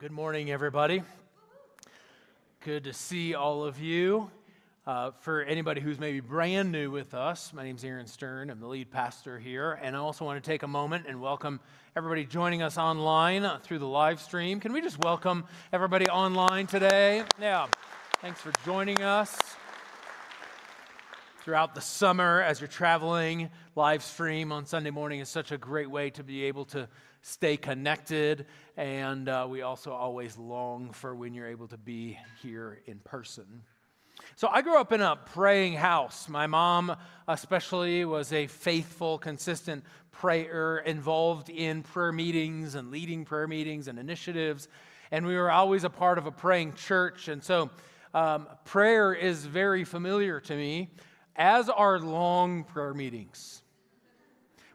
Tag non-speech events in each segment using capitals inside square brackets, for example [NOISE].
Good morning, everybody. Good to see all of you. Uh, for anybody who's maybe brand new with us, my name is Aaron Stern. I'm the lead pastor here. And I also want to take a moment and welcome everybody joining us online through the live stream. Can we just welcome everybody online today? Yeah. Thanks for joining us throughout the summer as you're traveling. Live stream on Sunday morning is such a great way to be able to stay connected. And uh, we also always long for when you're able to be here in person. So I grew up in a praying house. My mom, especially, was a faithful, consistent prayer, involved in prayer meetings and leading prayer meetings and initiatives. And we were always a part of a praying church. And so um, prayer is very familiar to me, as are long prayer meetings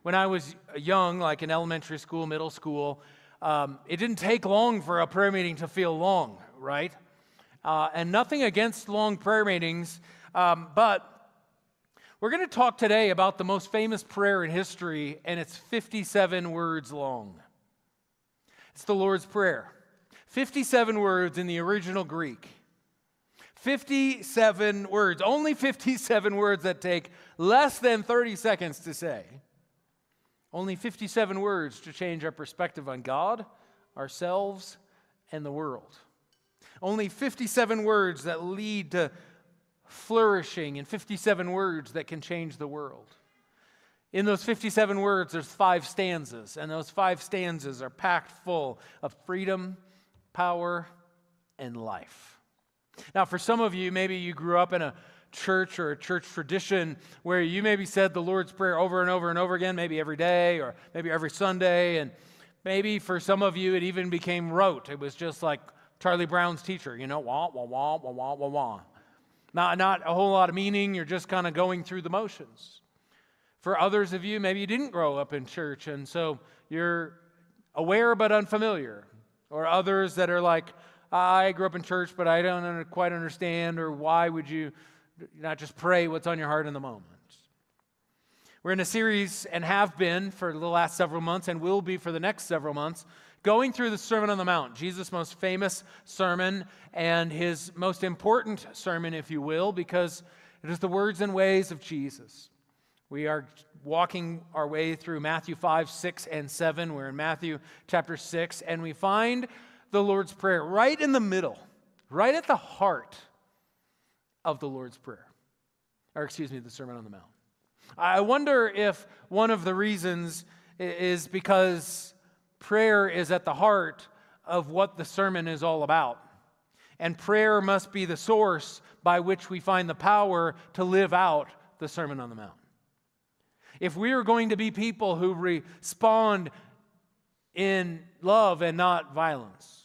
when I was young, like in elementary school, middle school, um, it didn't take long for a prayer meeting to feel long, right? Uh, and nothing against long prayer meetings, um, but we're going to talk today about the most famous prayer in history, and it's 57 words long. It's the Lord's Prayer. 57 words in the original Greek. 57 words, only 57 words that take less than 30 seconds to say. Only 57 words to change our perspective on God, ourselves, and the world. Only 57 words that lead to flourishing, and 57 words that can change the world. In those 57 words, there's five stanzas, and those five stanzas are packed full of freedom, power, and life. Now, for some of you, maybe you grew up in a church or a church tradition where you maybe said the Lord's Prayer over and over and over again, maybe every day or maybe every Sunday. And maybe for some of you, it even became rote. It was just like Charlie Brown's teacher, you know, wah, wah, wah, wah, wah, wah, wah. Not, not a whole lot of meaning. You're just kind of going through the motions. For others of you, maybe you didn't grow up in church, and so you're aware but unfamiliar. Or others that are like, I grew up in church, but I don't quite understand, or why would you not just pray what's on your heart in the moment. We're in a series and have been for the last several months and will be for the next several months going through the Sermon on the Mount, Jesus' most famous sermon and his most important sermon, if you will, because it is the words and ways of Jesus. We are walking our way through Matthew 5, 6, and 7. We're in Matthew chapter 6, and we find the Lord's Prayer right in the middle, right at the heart of the Lord's Prayer, or excuse me, the Sermon on the Mount. I wonder if one of the reasons is because prayer is at the heart of what the sermon is all about. And prayer must be the source by which we find the power to live out the Sermon on the Mount. If we are going to be people who respond in love and not violence,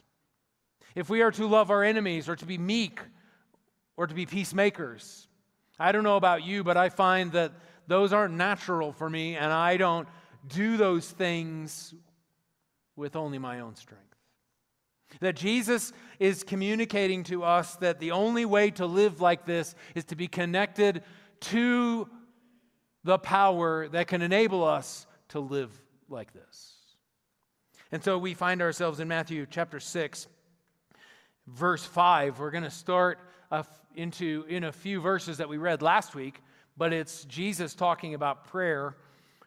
if we are to love our enemies or to be meek or to be peacemakers. I don't know about you, but I find that those aren't natural for me, and I don't do those things with only my own strength. That Jesus is communicating to us that the only way to live like this is to be connected to the power that can enable us to live like this. And so we find ourselves in Matthew chapter 6, verse 5. We're going to start into in a few verses that we read last week, but it's Jesus talking about prayer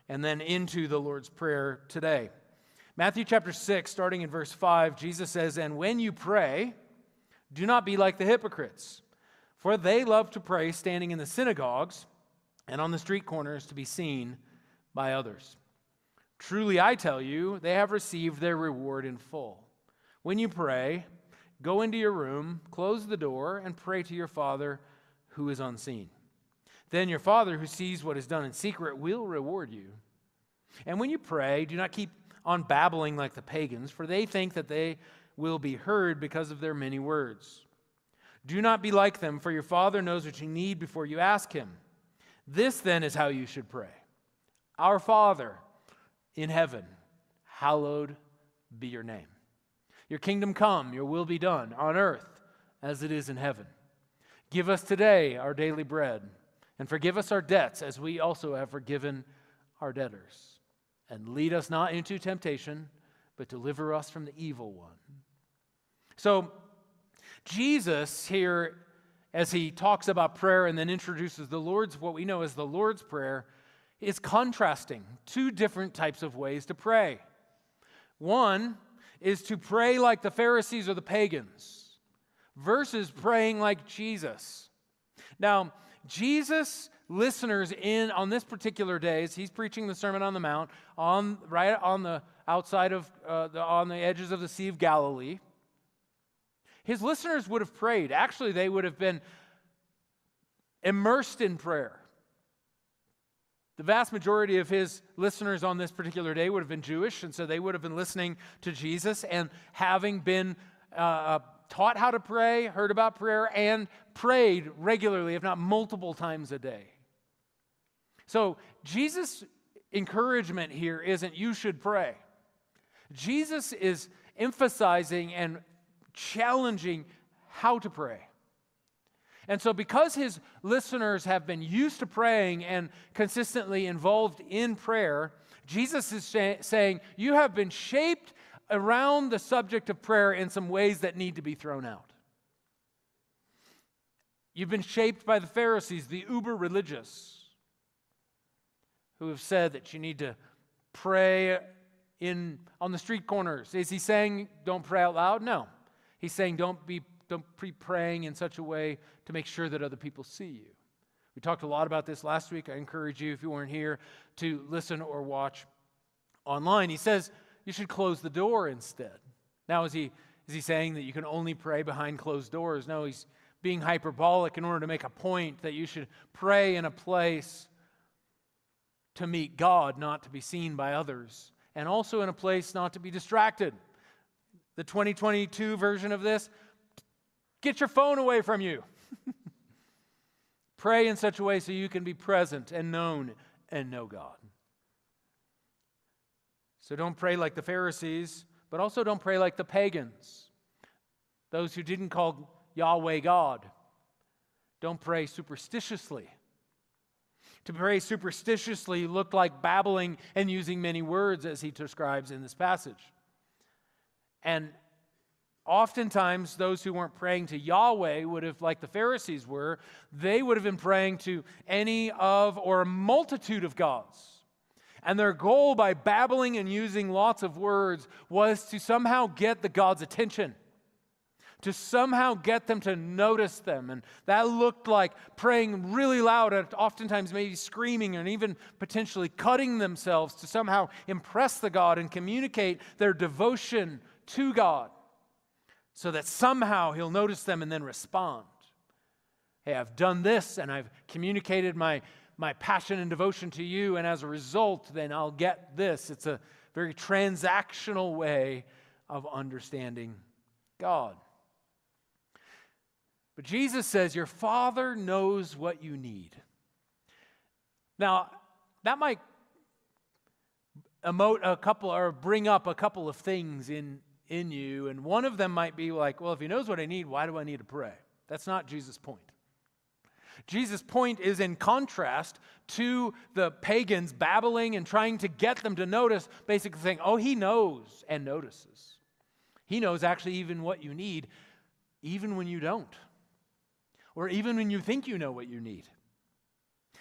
and then into the Lord's Prayer today. Matthew chapter 6, starting in verse 5, Jesus says, And when you pray, do not be like the hypocrites, for they love to pray standing in the synagogues and on the street corners to be seen by others. Truly, I tell you, they have received their reward in full. When you pray, Go into your room, close the door, and pray to your Father who is unseen. Then your Father who sees what is done in secret will reward you. And when you pray, do not keep on babbling like the pagans, for they think that they will be heard because of their many words. Do not be like them, for your Father knows what you need before you ask Him. This then is how you should pray Our Father in heaven, hallowed be your name. Your kingdom come, your will be done on earth as it is in heaven. Give us today our daily bread, and forgive us our debts as we also have forgiven our debtors. And lead us not into temptation, but deliver us from the evil one. So, Jesus here, as he talks about prayer and then introduces the Lord's, what we know as the Lord's Prayer, is contrasting two different types of ways to pray. One is to pray like the Pharisees or the pagans versus praying like Jesus. Now, Jesus listeners in on this particular day as he's preaching the sermon on the mount on right on the outside of uh, the, on the edges of the sea of galilee his listeners would have prayed actually they would have been immersed in prayer the vast majority of his listeners on this particular day would have been jewish and so they would have been listening to jesus and having been uh, uh taught how to pray heard about prayer and prayed regularly if not multiple times a day so, Jesus' encouragement here isn't you should pray. Jesus is emphasizing and challenging how to pray. And so, because his listeners have been used to praying and consistently involved in prayer, Jesus is saying, You have been shaped around the subject of prayer in some ways that need to be thrown out. You've been shaped by the Pharisees, the uber religious who have said that you need to pray in on the street corners. Is he saying don't pray out loud? No. He's saying don't be don't be praying in such a way to make sure that other people see you. We talked a lot about this last week. I encourage you, if you weren't here, to listen or watch online. He says you should close the door instead. Now, is he, is he saying that you can only pray behind closed doors? No, he's being hyperbolic in order to make a point that you should pray in a place to meet God, not to be seen by others, and also in a place not to be distracted. The 2022 version of this get your phone away from you. [LAUGHS] Pray in such a way so you can be present and known and know God. So don't pray like the Pharisees, but also don't pray like the pagans, those who didn't call Yahweh God. Don't pray superstitiously to pray superstitiously looked like babbling and using many words, as he describes in this passage. And oftentimes, those who weren't praying to Yahweh would have, like the Pharisees were, they would have been praying to any of or a multitude of gods. And their goal by babbling and using lots of words was to somehow get the God's attention to somehow get them to notice them. And that looked like praying really loud, and oftentimes maybe screaming and even potentially cutting themselves to somehow impress the God and communicate their devotion to God so that somehow He'll notice them and then respond. Hey, I've done this and I've communicated my, my passion and devotion to you, and as a result, then I'll get this. It's a very transactional way of understanding God. But Jesus says, Your Father knows what you need. Now, that might emote a couple or bring up a couple of things in, in you. And one of them might be like, Well, if He knows what I need, why do I need to pray? That's not Jesus' point. Jesus' point is in contrast to the pagans babbling and trying to get them to notice, basically saying, Oh, He knows and notices. He knows actually even what you need, even when you don't or even when you think you know what you need.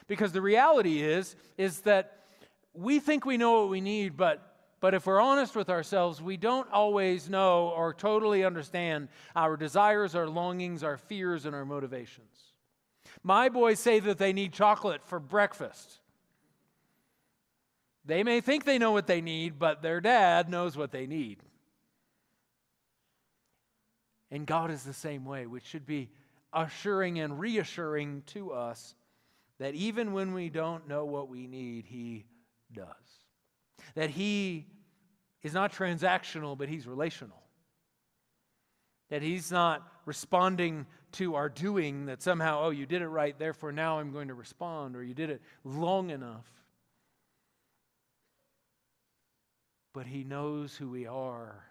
Because the reality is is that we think we know what we need, but but if we're honest with ourselves, we don't always know or totally understand our desires, our longings, our fears, and our motivations. My boys say that they need chocolate for breakfast. They may think they know what they need, but their dad knows what they need. And God is the same way, which should be assuring and reassuring to us that even when we don't know what we need, He does. That He is not transactional, but He's relational. That He's not responding to our doing, that somehow, oh, you did it right, therefore now I'm going to respond, or you did it long enough. But He knows who we are.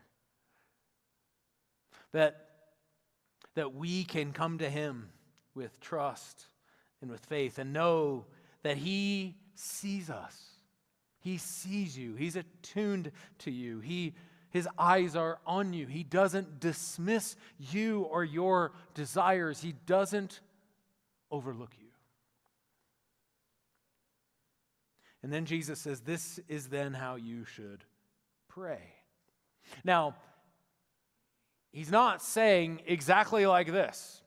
That that we can come to Him with trust and with faith and know that He sees us. He sees you. He's attuned to you. He His eyes are on you. He doesn't dismiss you or your desires, He doesn't overlook you. And then Jesus says, This is then how you should pray. Now, he's not saying exactly like this,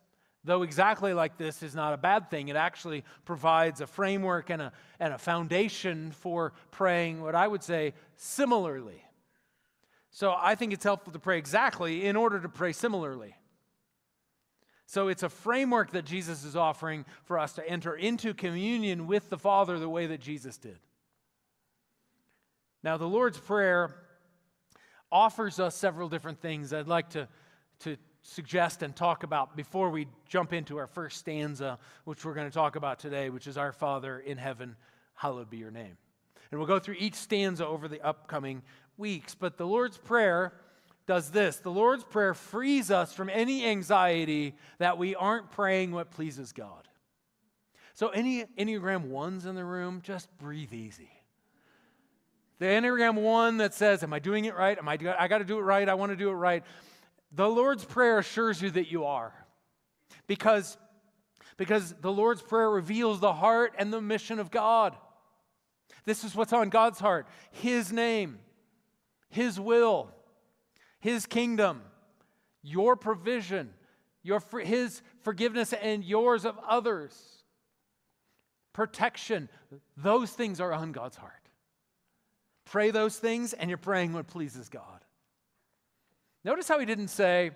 though exactly like this is not a bad thing. It actually provides a framework and a, and a foundation for praying what I would say similarly. So I think it's helpful to pray exactly in order to pray similarly. So it's a framework that Jesus is offering for us to enter into communion with the Father the way that Jesus did. Now, the Lord's Prayer offers us several different things I'd like to, to suggest and talk about before we jump into our first stanza, which we're going to talk about today, which is Our Father in heaven, hallowed be your name. And we'll go through each stanza over the upcoming weeks. But the Lord's Prayer does this the Lord's Prayer frees us from any anxiety that we aren't praying what pleases God. So, any Enneagram ones in the room, just breathe easy. The Enneagram one that says, Am I doing it right? Am I, I got to do it right. I want to do it right. The Lord's Prayer assures you that you are. Because, because the Lord's Prayer reveals the heart and the mission of God. This is what's on God's heart His name, His will, His kingdom, your provision, your, His forgiveness and yours of others, protection. Those things are on God's heart. Pray those things, and you're praying what pleases God. Notice how he didn't say,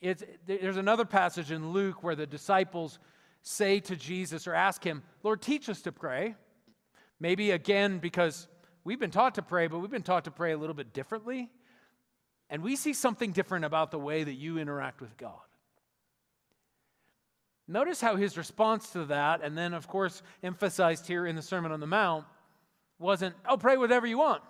it's, there's another passage in Luke where the disciples say to Jesus or ask him, Lord, teach us to pray. Maybe again, because we've been taught to pray, but we've been taught to pray a little bit differently. And we see something different about the way that you interact with God. Notice how his response to that, and then, of course, emphasized here in the Sermon on the Mount, wasn't, oh, pray whatever you want.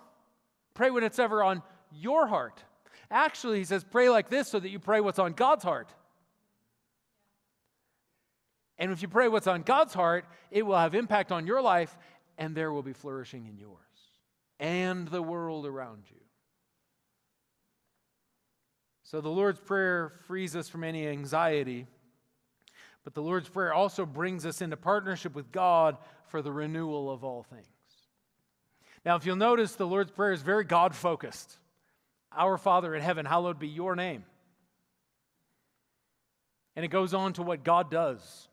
Pray when it's ever on your heart. Actually, he says, pray like this so that you pray what's on God's heart. And if you pray what's on God's heart, it will have impact on your life, and there will be flourishing in yours and the world around you. So the Lord's Prayer frees us from any anxiety, but the Lord's Prayer also brings us into partnership with God for the renewal of all things. Now, if you'll notice, the Lord's Prayer is very God focused. Our Father in heaven, hallowed be your name. And it goes on to what God does.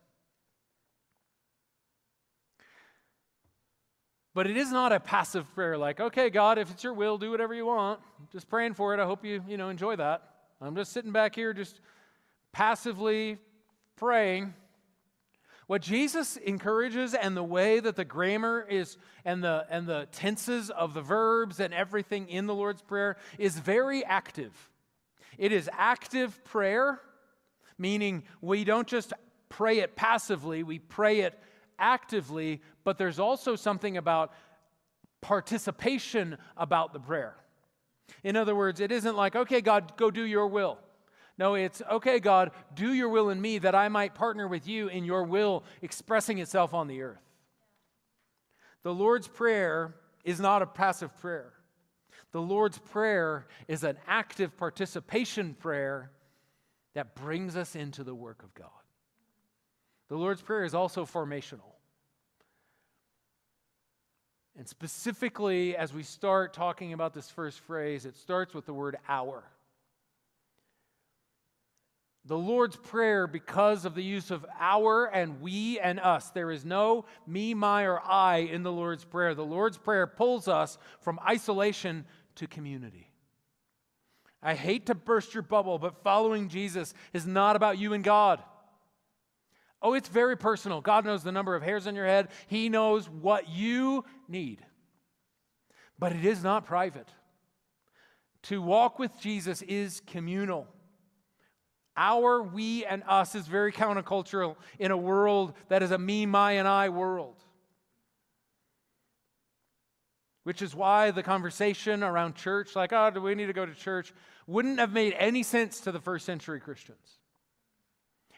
But it is not a passive prayer like, okay, God, if it's your will, do whatever you want. just praying for it. I hope you, you know, enjoy that. I'm just sitting back here, just passively praying. What Jesus encourages and the way that the grammar is and the and the tenses of the verbs and everything in the Lord's prayer is very active. It is active prayer, meaning we don't just pray it passively, we pray it actively, but there's also something about participation about the prayer. In other words, it isn't like, okay, God, go do your will. No, it's, okay, God, do your will in me that I might partner with you in your will expressing itself on the earth. The Lord's Prayer is not a passive prayer. The Lord's Prayer is an active participation prayer that brings us into the work of God. The Lord's Prayer is also formational. And specifically, as we start talking about this first phrase, it starts with the word our the Lord's Prayer because of the use of our and we and us. There is no me, my, or I in the Lord's Prayer. The Lord's Prayer pulls us from isolation to community. I hate to burst your bubble, but following Jesus is not about you and God. Oh, it's very personal. God knows the number of hairs on your head, He knows what you need. But it is not private. To walk with Jesus is communal. Our, we, and us is very countercultural in a world that is a me, my, and I world. Which is why the conversation around church, like, oh, do we need to go to church, wouldn't have made any sense to the first century Christians.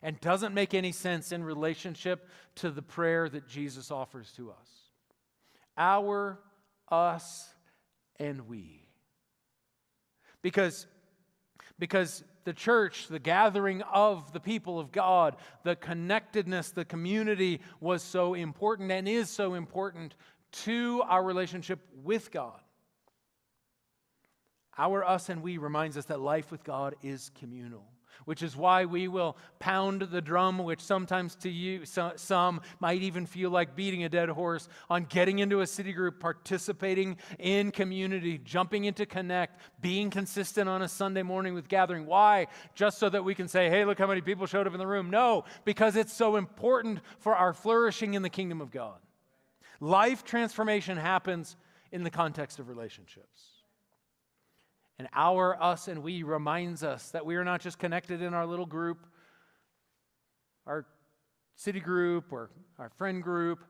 And doesn't make any sense in relationship to the prayer that Jesus offers to us. Our, us, and we. Because, because the church, the gathering of the people of God, the connectedness, the community was so important and is so important to our relationship with God. Our us and we reminds us that life with God is communal which is why we will pound the drum, which sometimes to you, some might even feel like beating a dead horse, on getting into a city group, participating in community, jumping into connect, being consistent on a Sunday morning with gathering. Why? Just so that we can say, hey, look how many people showed up in the room. No, because it's so important for our flourishing in the kingdom of God. Life transformation happens in the context of relationships. And our us and we reminds us that we are not just connected in our little group, our city group, or our friend group.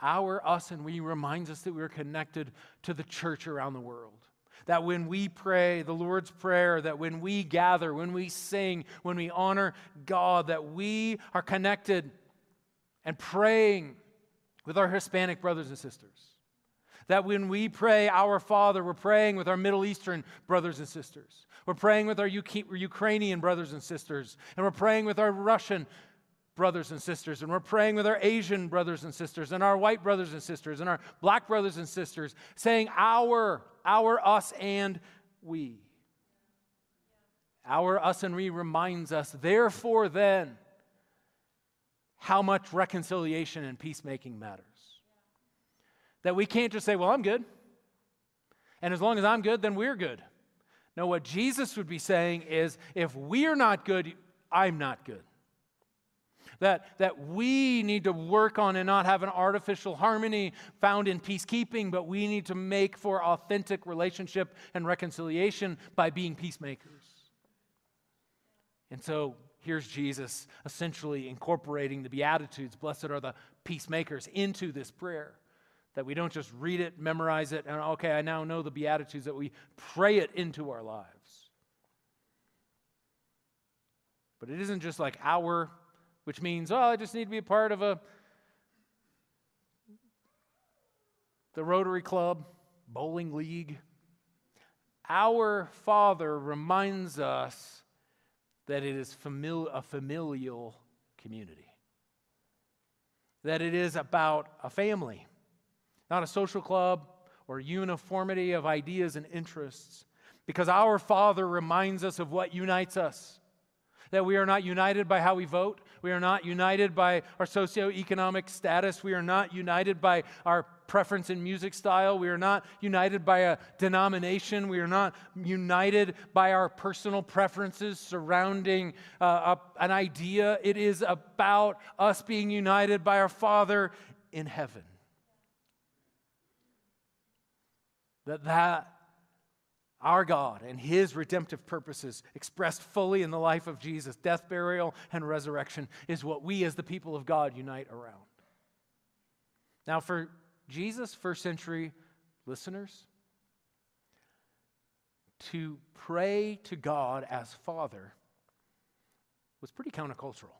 Our us and we reminds us that we are connected to the church around the world. That when we pray the Lord's Prayer, that when we gather, when we sing, when we honor God, that we are connected and praying with our Hispanic brothers and sisters that when we pray, Our Father, we're praying with our Middle Eastern brothers and sisters. We're praying with our Ukrainian brothers and sisters. And we're praying with our Russian brothers and sisters. And we're praying with our Asian brothers and sisters, and our white brothers and sisters, and our black brothers and sisters, saying, Our, our, us, and we. Our, us, and we reminds us, therefore, then, how much reconciliation and peacemaking matters. That we can't just say, well, I'm good. And as long as I'm good, then we're good. No, what Jesus would be saying is if we're not good, I'm not good. That, that we need to work on and not have an artificial harmony found in peacekeeping, but we need to make for authentic relationship and reconciliation by being peacemakers. And so here's Jesus essentially incorporating the Beatitudes, blessed are the peacemakers, into this prayer. That we don't just read it, memorize it, and okay, I now know the Beatitudes, that we pray it into our lives. But it isn't just like our, which means, oh, I just need to be a part of a the Rotary Club, bowling league. Our Father reminds us that it is famili- a familial community, that it is about a family not a social club or uniformity of ideas and interests, because our Father reminds us of what unites us. That we are not united by how we vote. We are not united by our socioeconomic status. We are not united by our preference in music style. We are not united by a denomination. We are not united by our personal preferences surrounding uh, a, an idea. It is about us being united by our Father in heaven. That that our God and his redemptive purposes expressed fully in the life of Jesus, death, burial, and resurrection, is what we as the people of God unite around. Now, for Jesus' first century listeners, to pray to God as Father was pretty countercultural.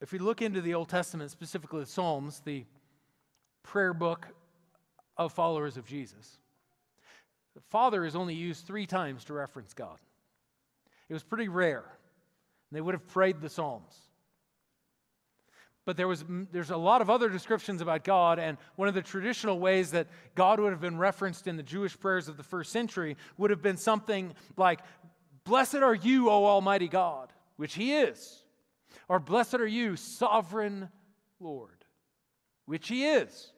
If we look into the Old Testament, specifically the Psalms, the prayer book of followers of Jesus. The Father is only used three times to reference God. It was pretty rare. They would have prayed the Psalms. But there was, mm, there's a lot of other descriptions about God, and one of the traditional ways that God would have been referenced in the Jewish prayers of the first century would have been something like, Blessed are you, O Almighty God, which He is. Or, Blessed are you, Sovereign Lord, which He is.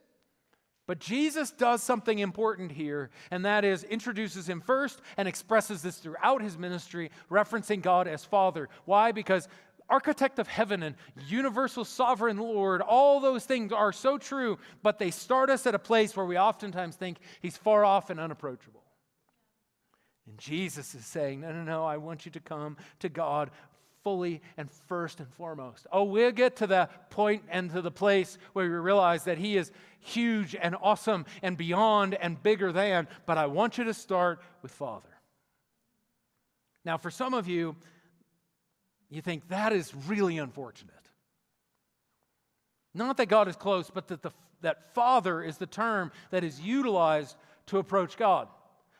But Jesus does something important here, and that is introduces him first and expresses this throughout his ministry, referencing God as Father. Why? Because architect of heaven and universal sovereign Lord, all those things are so true, but they start us at a place where we oftentimes think he's far off and unapproachable. And Jesus is saying, No, no, no, I want you to come to God fully and first and foremost. Oh, we'll get to the point and to the place where we realize that He is huge and awesome and beyond and bigger than, but I want you to start with Father. Now, for some of you, you think that is really unfortunate. Not that God is close, but that, the, that Father is the term that is utilized to approach God.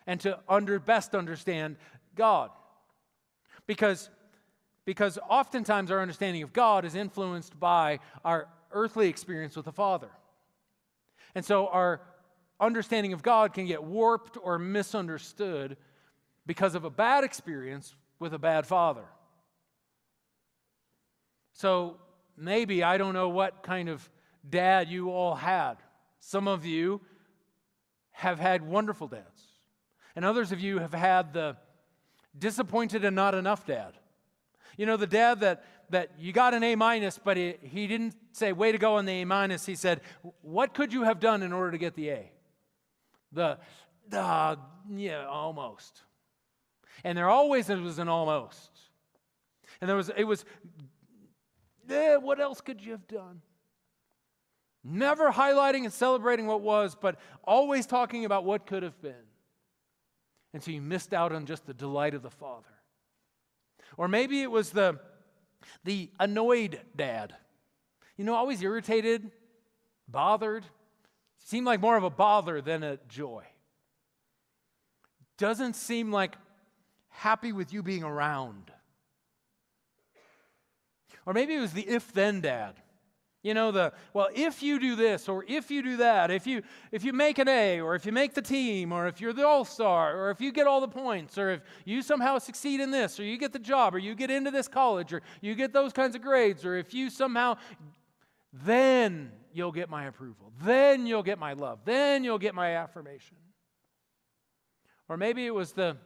and to under, best understand God. Because, because oftentimes our understanding of God is influenced by our earthly experience with the Father. And so our understanding of God can get warped or misunderstood because of a bad experience with a bad father. So maybe, I don't know what kind of dad you all had. Some of you have had wonderful dads, and others of you have had the disappointed and not enough dad. You know, the dad that, that you got an A minus, but he, he didn't say, way to go on the A minus. He said, what could you have done in order to get the A? The, the yeah, almost. And there always was an almost. And there was, it was, eh, what else could you have done? Never highlighting and celebrating what was, but always talking about what could have been. And so you missed out on just the delight of the Father. Or maybe it was the, the annoyed dad. You know, always irritated, bothered. Seemed like more of a bother than a joy. Doesn't seem like happy with you being around. Or maybe it was the if then dad. You know, the, well, if you do this or if you do that, if you, if you make an A or if you make the team or if you're the all star or if you get all the points or if you somehow succeed in this or you get the job or you get into this college or you get those kinds of grades or if you somehow, then you'll get my approval. Then you'll get my love. Then you'll get my affirmation. Or maybe it was the,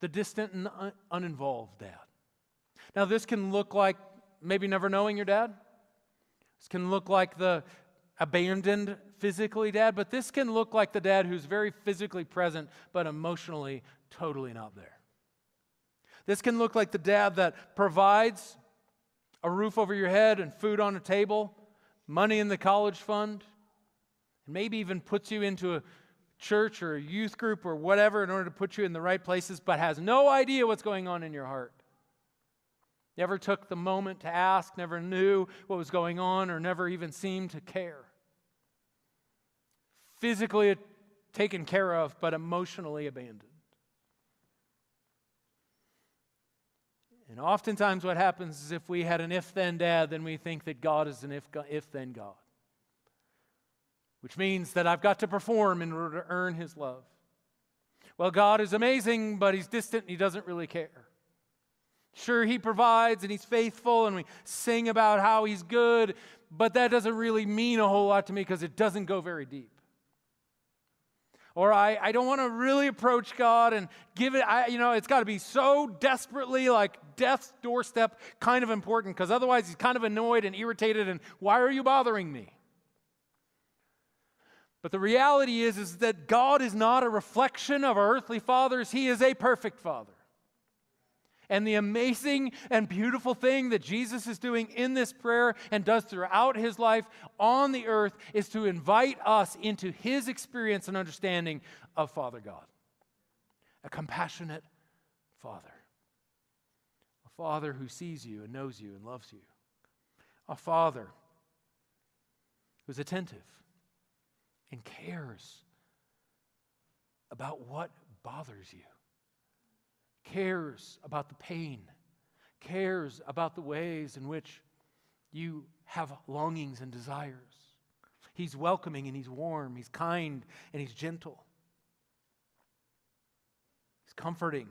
the distant and un- uninvolved dad. Now, this can look like maybe never knowing your dad. This can look like the abandoned physically dad, but this can look like the dad who's very physically present but emotionally totally not there. This can look like the dad that provides a roof over your head and food on a table, money in the college fund, and maybe even puts you into a church or a youth group or whatever in order to put you in the right places, but has no idea what's going on in your heart never took the moment to ask, never knew what was going on, or never even seemed to care. Physically taken care of, but emotionally abandoned. And oftentimes, what happens is if we had an if then dad, then we think that God is an if, if then God. Which means that I've got to perform in order to earn his love. Well, God is amazing, but he's distant and he doesn't really care. Sure, He provides and He's faithful, and we sing about how He's good, but that doesn't really mean a whole lot to me because it doesn't go very deep. Or I, I don't want to really approach God and give it, I, you know, it's got to be so desperately like death's doorstep kind of important because otherwise He's kind of annoyed and irritated, and why are you bothering me? But the reality is, is that God is not a reflection of our earthly fathers, He is a perfect Father. And the amazing and beautiful thing that Jesus is doing in this prayer and does throughout his life on the earth is to invite us into his experience and understanding of Father God. A compassionate Father. A Father who sees you and knows you and loves you. A Father who's attentive and cares about what bothers you cares about the pain, cares about the ways in which you have longings and desires. He's welcoming and he's warm, he's kind and he's gentle. He's comforting,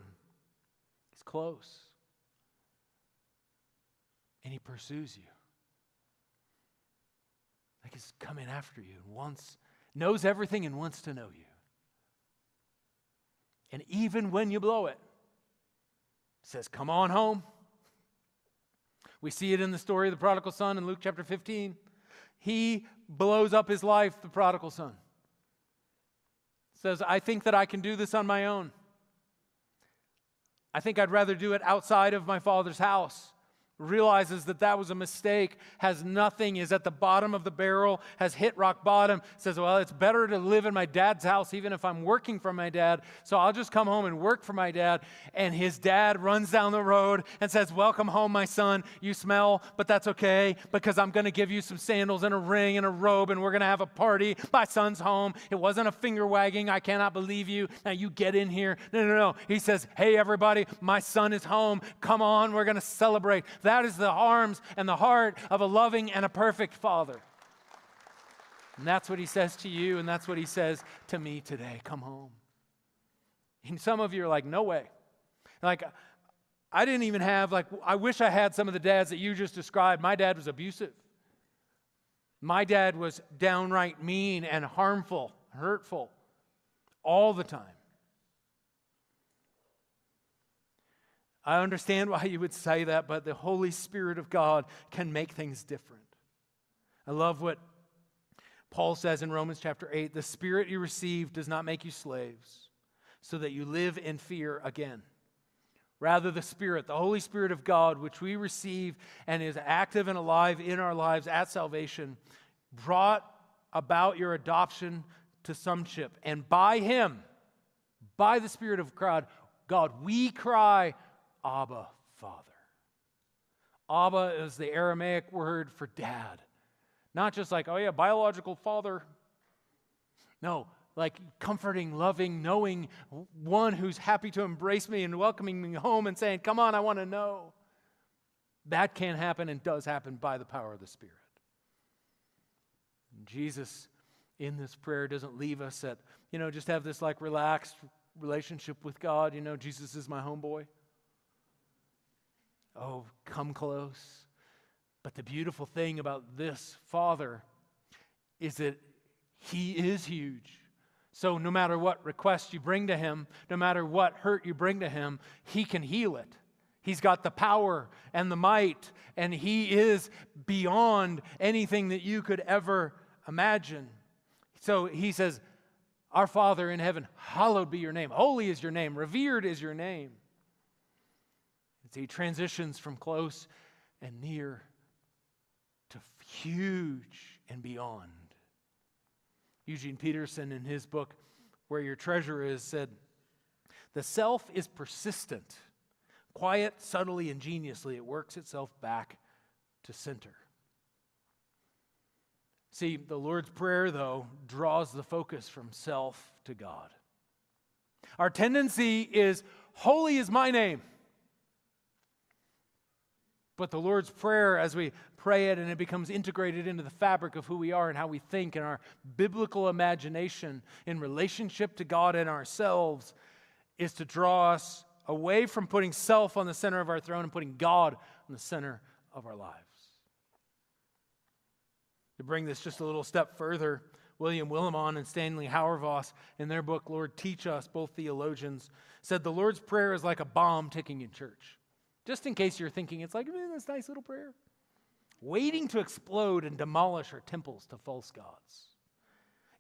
he's close, and he pursues you. Like he's coming after you and wants, knows everything and wants to know you. And even when you blow it, says, Come on home. We see it in the story of the prodigal son in Luke chapter 15. He blows up his life, the prodigal son. Says, I think that I can do this on my own. I think I'd rather do it outside of my father's house realizes that that was a mistake, has nothing, is at the bottom of the barrel, has hit rock bottom, says, Well, it's better to live in my dad's house even if I'm working for my dad, so I'll just come home and work for my dad. And his dad runs down the road and says, Welcome home, my son. You smell, but that's okay because I'm going to give you some sandals and a ring and a robe and we're going to have a party. My son's home. It wasn't a finger wagging. I cannot believe you. Now you get in here. No, no, no. He says, Hey, everybody, my son is home. Come on, we're going to celebrate. That is the arms and the heart of a loving and a perfect Father. And that's what he says to you, and that's what he says to me today. Come home. And some of you are like, no way. Like, I didn't even have, like, I wish I had some of the dads that you just described. My dad was abusive. My dad was downright mean and harmful, hurtful all the time. I understand why you would say that, but the Holy Spirit of God can make things different. I love what Paul says in Romans chapter 8 the Spirit you receive does not make you slaves, so that you live in fear again. Rather, the Spirit, the Holy Spirit of God, which we receive and is active and alive in our lives at salvation, brought about your adoption to sonship. And by Him, by the Spirit of God, God, we cry, Abba, Father. Abba is the Aramaic word for dad. Not just like, oh yeah, biological father. No, like comforting, loving, knowing one who's happy to embrace me and welcoming me home and saying, come on, I want to know. That can happen and does happen by the power of the Spirit. Jesus, in this prayer, doesn't leave us at, you know, just have this like relaxed relationship with God. You know, Jesus is my homeboy. Oh, come close. But the beautiful thing about this Father is that He is huge. So, no matter what request you bring to Him, no matter what hurt you bring to Him, He can heal it. He's got the power and the might, and He is beyond anything that you could ever imagine. So, He says, Our Father in heaven, hallowed be your name. Holy is your name. Revered is your name as he transitions from close and near to huge and beyond. Eugene Peterson, in his book, Where Your Treasure Is, said, The self is persistent. Quiet, subtly, ingeniously, it works itself back to center. See, the Lord's Prayer, though, draws the focus from self to God. Our tendency is, Holy is my name. But the Lord's Prayer, as we pray it and it becomes integrated into the fabric of who we are and how we think and our biblical imagination in relationship to God and ourselves, is to draw us away from putting self on the center of our throne and putting God on the center of our lives. To bring this just a little step further, William Willimon and Stanley Hauerwas, in their book, Lord Teach Us, both theologians, said the Lord's Prayer is like a bomb ticking in church. Just in case you're thinking, it's like, this nice little prayer. Waiting to explode and demolish our temples to false gods.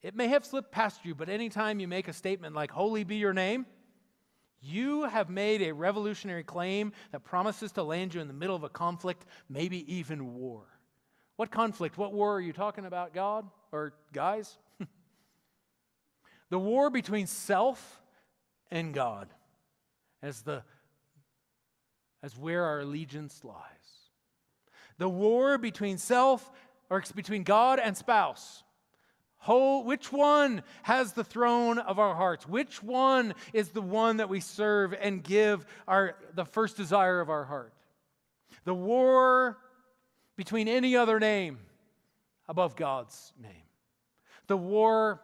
It may have slipped past you, but anytime you make a statement like, Holy be your name, you have made a revolutionary claim that promises to land you in the middle of a conflict, maybe even war. What conflict? What war are you talking about, God or guys? [LAUGHS] the war between self and God as the as where our allegiance lies. The war between self, or between God and spouse. Whole, which one has the throne of our hearts? Which one is the one that we serve and give our, the first desire of our heart? The war between any other name above God's name. The war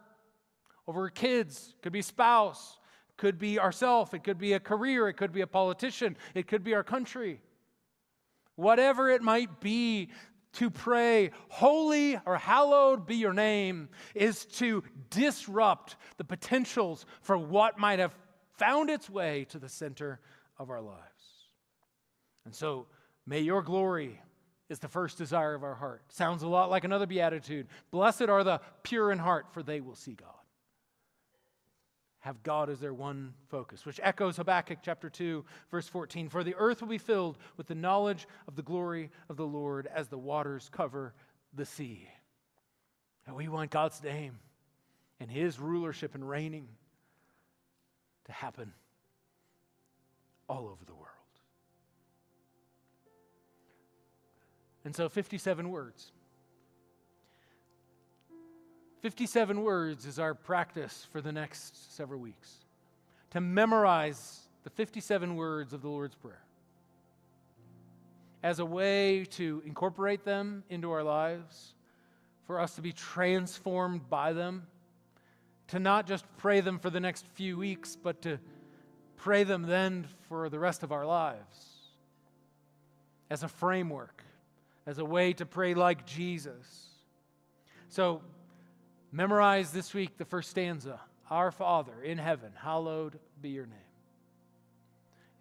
over kids, could be spouse, could be ourself, it could be a career, it could be a politician, it could be our country. Whatever it might be, to pray, holy or hallowed be your name, is to disrupt the potentials for what might have found its way to the center of our lives. And so, may your glory is the first desire of our heart. Sounds a lot like another beatitude. Blessed are the pure in heart, for they will see God. Have God as their one focus, which echoes Habakkuk chapter 2, verse 14. For the earth will be filled with the knowledge of the glory of the Lord as the waters cover the sea. And we want God's name and his rulership and reigning to happen all over the world. And so, 57 words. 57 words is our practice for the next several weeks. To memorize the 57 words of the Lord's Prayer. As a way to incorporate them into our lives, for us to be transformed by them, to not just pray them for the next few weeks, but to pray them then for the rest of our lives. As a framework, as a way to pray like Jesus. So, Memorize this week the first stanza Our Father in heaven, hallowed be your name.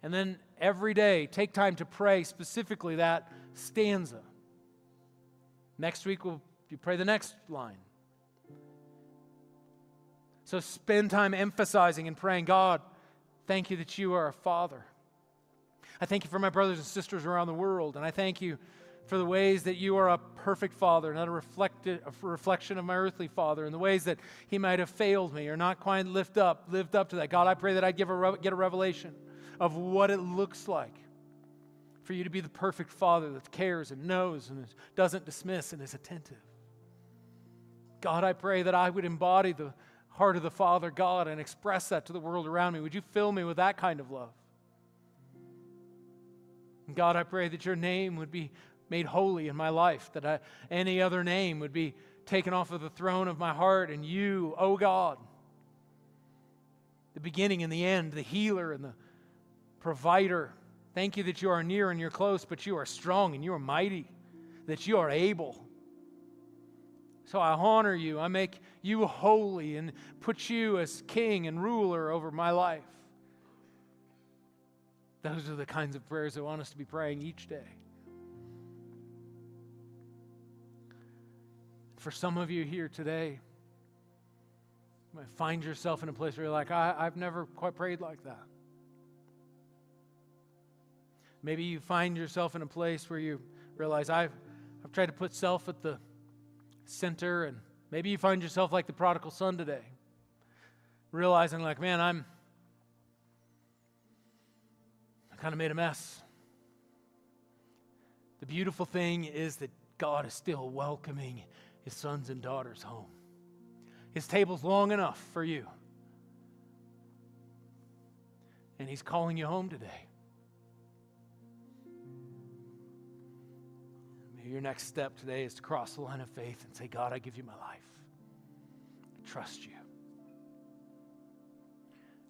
And then every day, take time to pray specifically that stanza. Next week, we'll you pray the next line. So spend time emphasizing and praying God, thank you that you are a father. I thank you for my brothers and sisters around the world, and I thank you for the ways that you are a perfect father, not a, reflected, a reflection of my earthly father, and the ways that he might have failed me or not quite lived up, lived up to that. God, I pray that I'd give a, get a revelation of what it looks like for you to be the perfect father that cares and knows and doesn't dismiss and is attentive. God, I pray that I would embody the heart of the Father God and express that to the world around me. Would you fill me with that kind of love? God, I pray that your name would be made holy in my life, that I, any other name would be taken off of the throne of my heart, and you, oh God, the beginning and the end, the healer and the provider. Thank you that you are near and you're close, but you are strong and you are mighty, that you are able. So I honor you. I make you holy and put you as king and ruler over my life. Those are the kinds of prayers I want us to be praying each day. For some of you here today, you might find yourself in a place where you're like, I, I've never quite prayed like that. Maybe you find yourself in a place where you realize I've, I've tried to put self at the center, and maybe you find yourself like the prodigal son today, realizing, like, man, I'm I kind of made a mess. The beautiful thing is that God is still welcoming his sons and daughters home. His table's long enough for you. And he's calling you home today. Your next step today is to cross the line of faith and say, God, I give you my life. I trust you.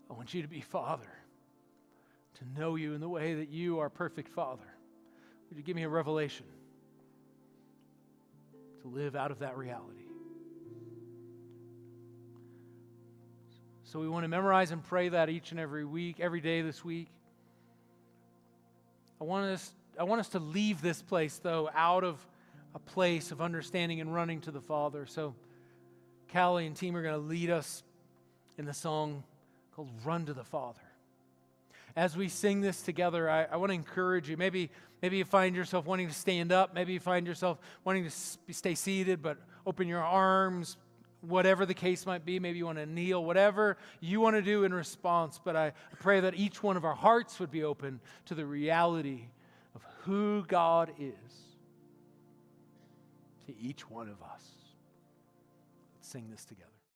I want you to be Father, to know you in the way that you are perfect Father. Would you give me a revelation? To live out of that reality. So we want to memorize and pray that each and every week, every day this week. I want us, I want us to leave this place, though, out of a place of understanding and running to the Father. So Callie and team are going to lead us in the song called Run to the Father as we sing this together, I, I want to encourage you. Maybe, maybe you find yourself wanting to stand up. Maybe you find yourself wanting to stay seated, but open your arms, whatever the case might be. Maybe you want to kneel, whatever you want to do in response. But I pray that each one of our hearts would be open to the reality of who God is to each one of us. Let's sing this together.